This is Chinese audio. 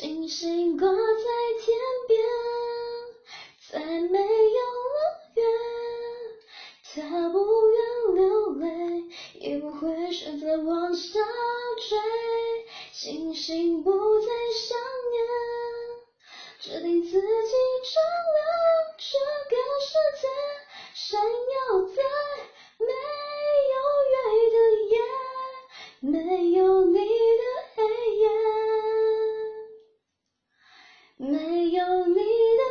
星星挂在天边，再没有了月，他不愿流泪，也不会选择往下坠。星星不再想念，决定自己照亮没有你的